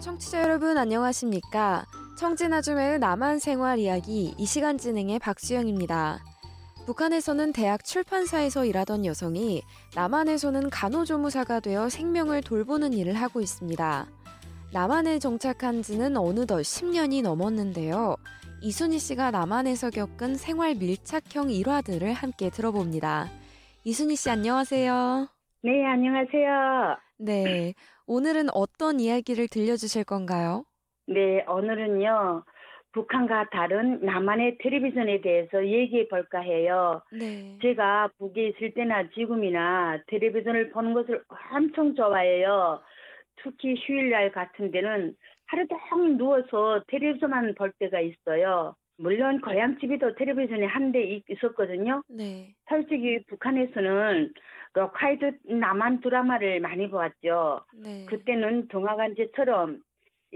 청취자 여러분 안녕하십니까? 청진아줌의 남한 생활 이야기 이 시간 진행의 박수영입니다. 북한에서는 대학 출판사에서 일하던 여성이 남한에서는 간호조무사가 되어 생명을 돌보는 일을 하고 있습니다. 남한에 정착한 지는 어느덧 10년이 넘었는데요. 이순희 씨가 남한에서 겪은 생활 밀착형 일화들을 함께 들어봅니다. 이순희 씨 안녕하세요. 네, 안녕하세요. 네. 오늘은 어떤 이야기를 들려주실 건가요? 네, 오늘은요, 북한과 다른 남한의 텔레비전에 대해서 얘기해 볼까 해요. 네. 제가 북에 있을 때나 지금이나 텔레비전을 보는 것을 엄청 좋아해요. 특히 휴일날 같은 데는 하루 종일 누워서 텔레비전만 볼 때가 있어요. 물론 고향집에도 텔레비전이 한대 있었거든요. 네. 솔직히 북한에서는 로카이드 남한 드라마를 많이 보았죠. 네. 그때는 동화관제처럼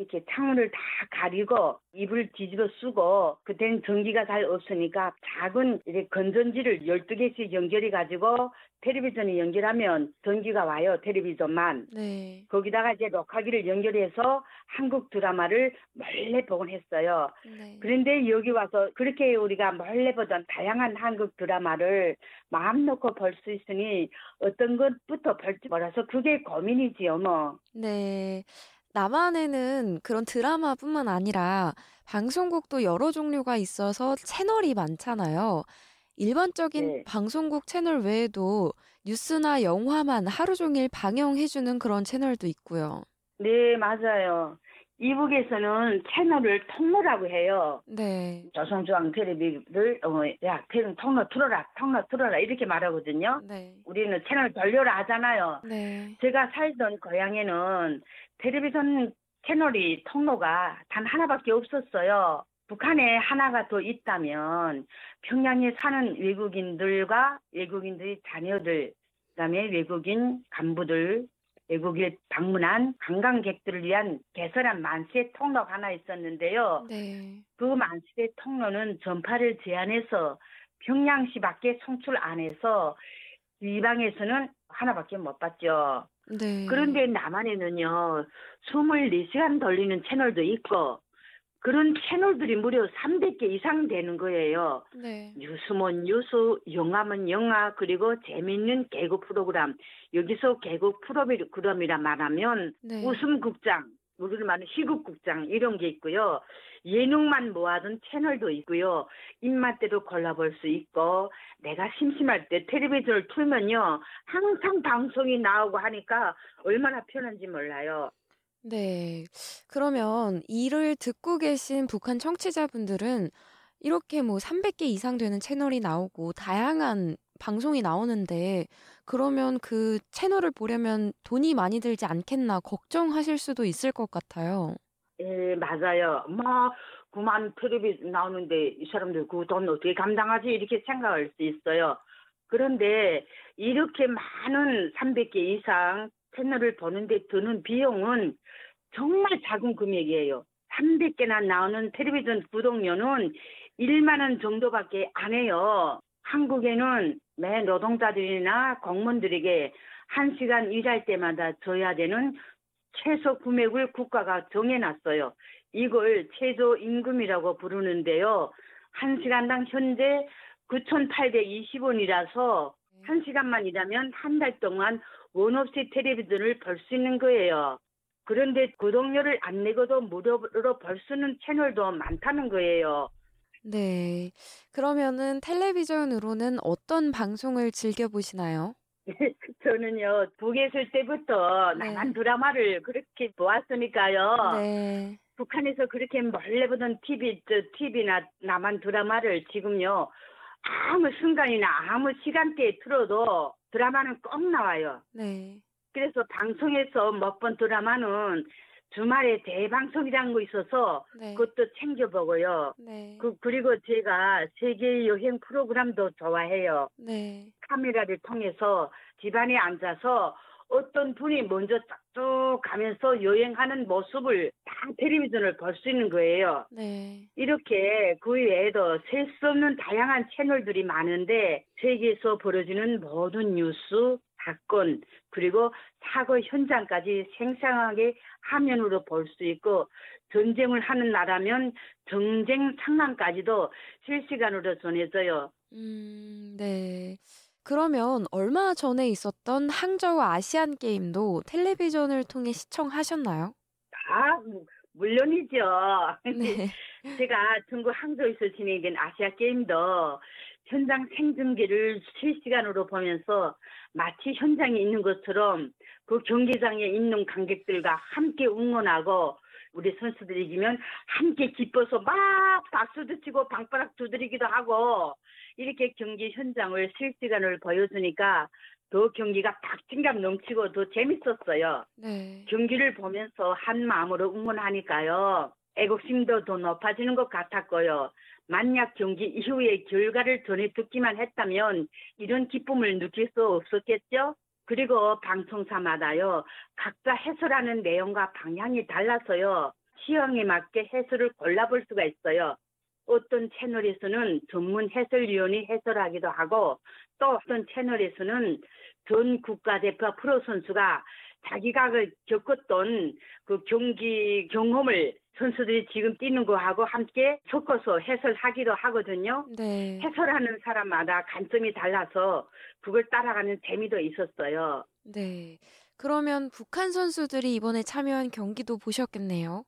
이렇게 창문을 다 가리고 이불 뒤집어 쓰고 그때는 전기가 잘 없으니까 작은 이제 건전지를 12개씩 연결해 가지고 텔레비전에 연결하면 전기가 와요 텔레비전만 네. 거기다가 이제 녹화기를 연결해서 한국 드라마를 몰래 보곤 했어요. 네. 그런데 여기 와서 그렇게 우리가 몰래 보던 다양한 한국 드라마를 마음 놓고 볼 수 있으니 어떤 것부터 볼지 몰라서 그게 고민이지요 뭐. 네. 남한에는 그런 드라마뿐만 아니라 방송국도 여러 종류가 있어서 채널이 많잖아요. 일반적인 네. 방송국 채널 외에도 뉴스나 영화만 하루 종일 방영해주는 그런 채널도 있고요. 네, 맞아요. 이북에서는 채널을 통로라고 해요. 네. 조선중앙 텔레비를 어, 야, 텔레비 통로 틀어라, 통로 틀어라 이렇게 말하거든요. 네. 우리는 채널 돌려라 하잖아요. 네. 제가 살던 고향에는 텔레비전 채널이 통로가 단 하나밖에 없었어요. 북한에 하나가 더 있다면 평양에 사는 외국인들과 외국인들의 자녀들, 그다음에 외국인 간부들, 외국에 방문한 관광객들을 위한 개설한 만세 통로가 하나 있었는데요. 네. 그 만세 통로는 전파를 제한해서 평양시 밖에 송출 안 해서 지방에서는 하나밖에 못 봤죠. 네. 그런데 남한에는요, 24시간 돌리는 채널도 있고, 그런 채널들이 무려 300개 이상 되는 거예요. 네. 뉴스면 뉴스, 영화면 영화, 그리고 재밌는 개그 프로그램. 여기서 개그 프로그램이라 말하면 네. 웃음 극장, 우리를 말하는 희극 극장 이런 게 있고요. 예능만 모아둔 채널도 있고요. 입맛대로 골라볼 수 있고 내가 심심할 때 텔레비전을 틀면요. 항상 방송이 나오고 하니까 얼마나 편한지 몰라요. 네. 그러면 이를 듣고 계신 북한 청취자분들은 이렇게 뭐 300개 이상 되는 채널이 나오고 다양한 방송이 나오는데 그러면 그 채널을 보려면 돈이 많이 들지 않겠나 걱정하실 수도 있을 것 같아요. 예, 맞아요. 뭐 그만 텔레비 나오는데 이 사람들 그 돈 어떻게 감당하지 이렇게 생각할 수 있어요. 그런데 이렇게 많은 300개 이상 채널을 보는데 드는 비용은 정말 작은 금액이에요. 300개나 나오는 텔레비전 구독료는 1만 원 정도밖에 안 해요. 한국에는 매 노동자들이나 공무원들에게 한시간 일할 때마다 줘야 되는 최소 금액을 국가가 정해놨어요. 이걸 최저임금이라고 부르는데요. 한시간당 현재 9,820원이라서 한 시간만 일하면 한 달 동안 원 없이 텔레비전을 볼 수 있는 거예요. 그런데 구독료를 안 내고도 무료로 볼 수 있는 채널도 많다는 거예요. 네. 그러면은 텔레비전으로는 어떤 방송을 즐겨 보시나요? 저는요, 북에 있을 때부터 네. 남한 드라마를 그렇게 보았으니까요. 네. 북한에서 그렇게 몰래 보던 TV, 저 TV나 남한 드라마를 지금요, 아무 순간이나 아무 시간대에 틀어도 드라마는 꼭 나와요. 네. 그래서 방송에서 못본 드라마는 주말에 대방송이라는 거 있어서 네. 그것도 챙겨보고요. 네. 그, 그리고 제가 세계 여행 프로그램도 좋아해요. 네. 카메라를 통해서 집안에 앉아서 어떤 분이 먼저 쭉 가면서 여행하는 모습을 다 텔레비전을 볼 수 있는 거예요. 네. 이렇게 그 외에도 셀 수 없는 다양한 채널들이 많은데 세계에서 벌어지는 모든 뉴스, 사건, 그리고 사고 현장까지 생생하게 화면으로 볼 수 있고 전쟁을 하는 나라면 전쟁 상황까지도 실시간으로 전해져요. 음, 네. 그러면 얼마 전에 있었던 항저우 아시안 게임도 텔레비전을 통해 시청하셨나요? 아, 물론이죠. 네. 제가 중국 항저우에서 진행된 아시아 게임도 현장 생중계를 실시간으로 보면서 마치 현장에 있는 것처럼 그 경기장에 있는 관객들과 함께 응원하고 우리 선수들이 이기면 함께 기뻐서 막 박수도 치고 방바닥 두드리기도 하고 이렇게 경기 현장을 실시간으로 보여주니까 더 경기가 박진감 넘치고 더 재밌었어요. 네. 경기를 보면서 한 마음으로 응원하니까요. 애국심도 더 높아지는 것 같았고요. 만약 경기 이후의 결과를 전해 듣기만 했다면 이런 기쁨을 느낄 수 없었겠죠? 그리고 방송사마다요. 각자 해설하는 내용과 방향이 달라서요. 취향에 맞게 해설을 골라볼 수가 있어요. 어떤 채널에서는 전문 해설위원이 해설하기도 하고 또 어떤 채널에서는 전 국가대표 프로 선수가 자기가 그 겪었던 그 경기 경험을 선수들이 지금 뛰는 거하고 함께 섞어서 해설하기도 하거든요. 네. 해설하는 사람마다 관점이 달라서 그걸 따라가는 재미도 있었어요. 네. 그러면 북한 선수들이 이번에 참여한 경기도 보셨겠네요.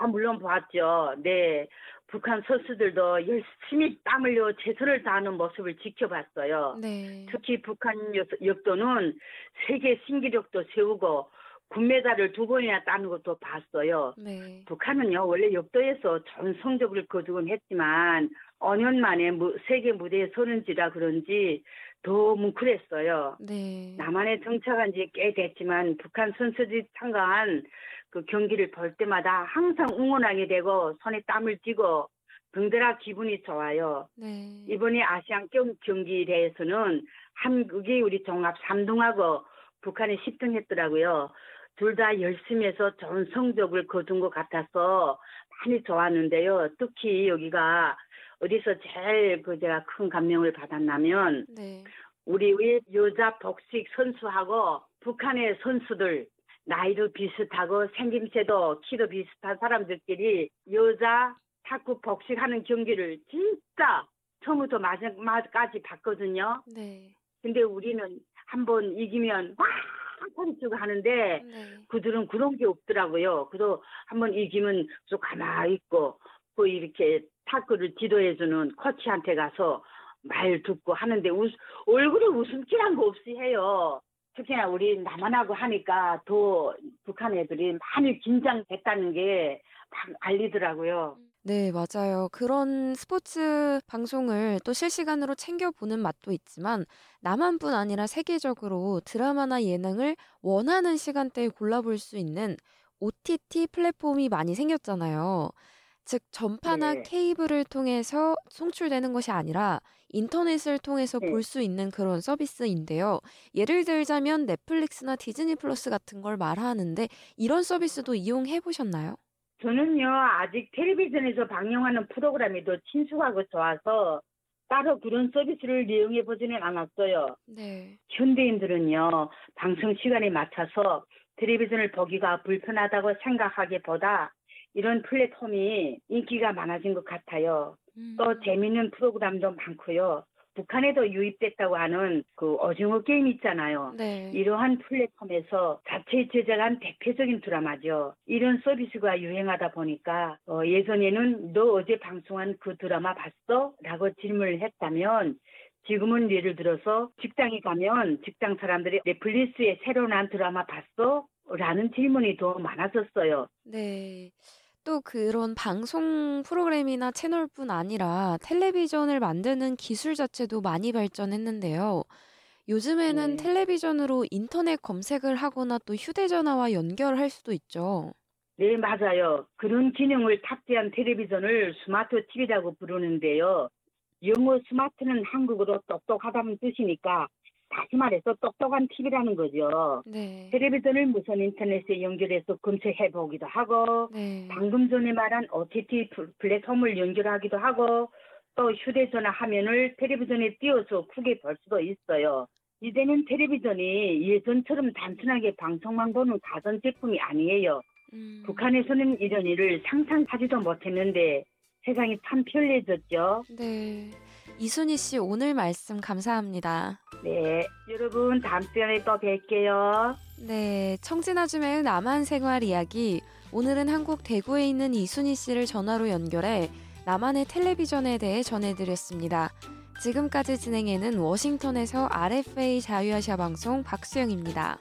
아, 물론 봤죠. 네. 북한 선수들도 열심히 땀 흘려 최선을 다하는 모습을 지켜봤어요. 네. 특히 북한 역- 역도는 세계 신기록도 세우고 금메달을 두 번이나 따는 것도 봤어요. 네. 북한은요 원래 역도에서 좋은 성적을 거두곤 했지만 5년 만에 무- 세계 무대에 서는지라 그런지 더 뭉클했어요. 네. 남한에 정착한 지 꽤 됐지만 북한 선수들이 참가한 그 경기를 볼 때마다 항상 응원하게 되고 손에 땀을 쥐고 등대라 기분이 좋아요. 네. 이번에 아시안 경- 경기 대회에서는 한국이 우리 종합 3등하고 북한이 10등 했더라고요. 둘 다 열심히 해서 좋은 성적을 거둔 것 같아서 많이 좋았는데요. 특히 여기가 어디서 제일 그 제가 큰 감명을 받았냐면 네. 우리 여자 복식 선수하고 북한의 선수들 나이도 비슷하고 생김새도 키도 비슷한 사람들끼리 여자 탁구 복식하는 경기를 진짜 처음부터 마지막까지 봤거든요. 네. 근데 우리는 한번 이기면 와 소리 치고 하는데 네. 그들은 그런 게 없더라고요. 그래서 한번 이기면 좀 가만히 있고 그 이렇게 탁구를 지도해주는 코치한테 가서 말 듣고 하는데 웃, 얼굴에 웃음기란 거 없이 해요. 특히나 우리 남한하고 하니까 더 북한 애들이 많이 긴장됐다는 게 막 알리더라고요. 네, 맞아요. 그런 스포츠 방송을 또 실시간으로 챙겨보는 맛도 있지만 남한뿐 아니라 세계적으로 드라마나 예능을 원하는 시간대에 골라볼 수 있는 OTT 플랫폼이 많이 생겼잖아요. 즉, 전파나 네. 케이블을 통해서 송출되는 것이 아니라 인터넷을 통해서 네. 볼수 있는 그런 서비스인데요. 예를 들자면 넷플릭스나 디즈니 플러스 같은 걸 말하는데 이런 서비스도 이용해 보셨나요? 저는요 아직 텔레비전에서 방영하는 프로그램이 더 친숙하고 좋아서 따로 그런 서비스를 이용해 보지는 않았어요. 네. 현대인들은요 방송 시간에 맞춰서 텔레비전을 보기가 불편하다고 생각하기보다 이런 플랫폼이 인기가 많아진 것 같아요. 음. 또 재밌는 프로그램도 많고요. 북한에도 유입됐다고 하는 그 오징어 게임 있잖아요. 네. 이러한 플랫폼에서 자체 제작한 대표적인 드라마죠. 이런 서비스가 유행하다 보니까 어, 예전에는 너 어제 방송한 그 드라마 봤어? 라고 질문을 했다면 지금은 예를 들어서 직장에 가면 직장 사람들이 넷플릭스에 새로 난 드라마 봤어? 라는 질문이 더 많아졌어요. 네. 또 그런 방송 프로그램이나 채널뿐 아니라 텔레비전을 만드는 기술 자체도 많이 발전했는데요. 요즘에는 네. 텔레비전으로 인터넷 검색을 하거나 또 휴대전화와 연결할 수도 있죠. 네, 맞아요. 그런 기능을 탑재한 텔레비전을 스마트 TV라고 부르는데요. 영어 스마트는 한국어로 똑똑하다는 뜻이니까 다시 말해서 똑똑한 TV라는 거죠. 네. 텔레비전을 무선 인터넷에 연결해서 검색해 보기도 하고 네. 방금 전에 말한 OTT 플- 플랫폼을 연결하기도 하고 또 휴대전화 화면을 텔레비전에 띄워서 크게 볼 수도 있어요. 이제는 텔레비전이 예전처럼 단순하게 방송만 보는 가전제품이 아니에요. 음, 북한에서는 이런 일을 상상하지도 못했는데 세상이 참 편리해졌죠. 네. 이순희 씨 오늘 말씀 감사합니다. 네, 여러분 다음 시간에 또 뵐게요. 네, 청진아줌의 남한 생활 이야기. 오늘은 한국 대구에 있는 이순희 씨를 전화로 연결해 남한의 텔레비전에 대해 전해드렸습니다. 지금까지 진행해는 워싱턴에서 RFA 자유아시아 방송 박수영입니다.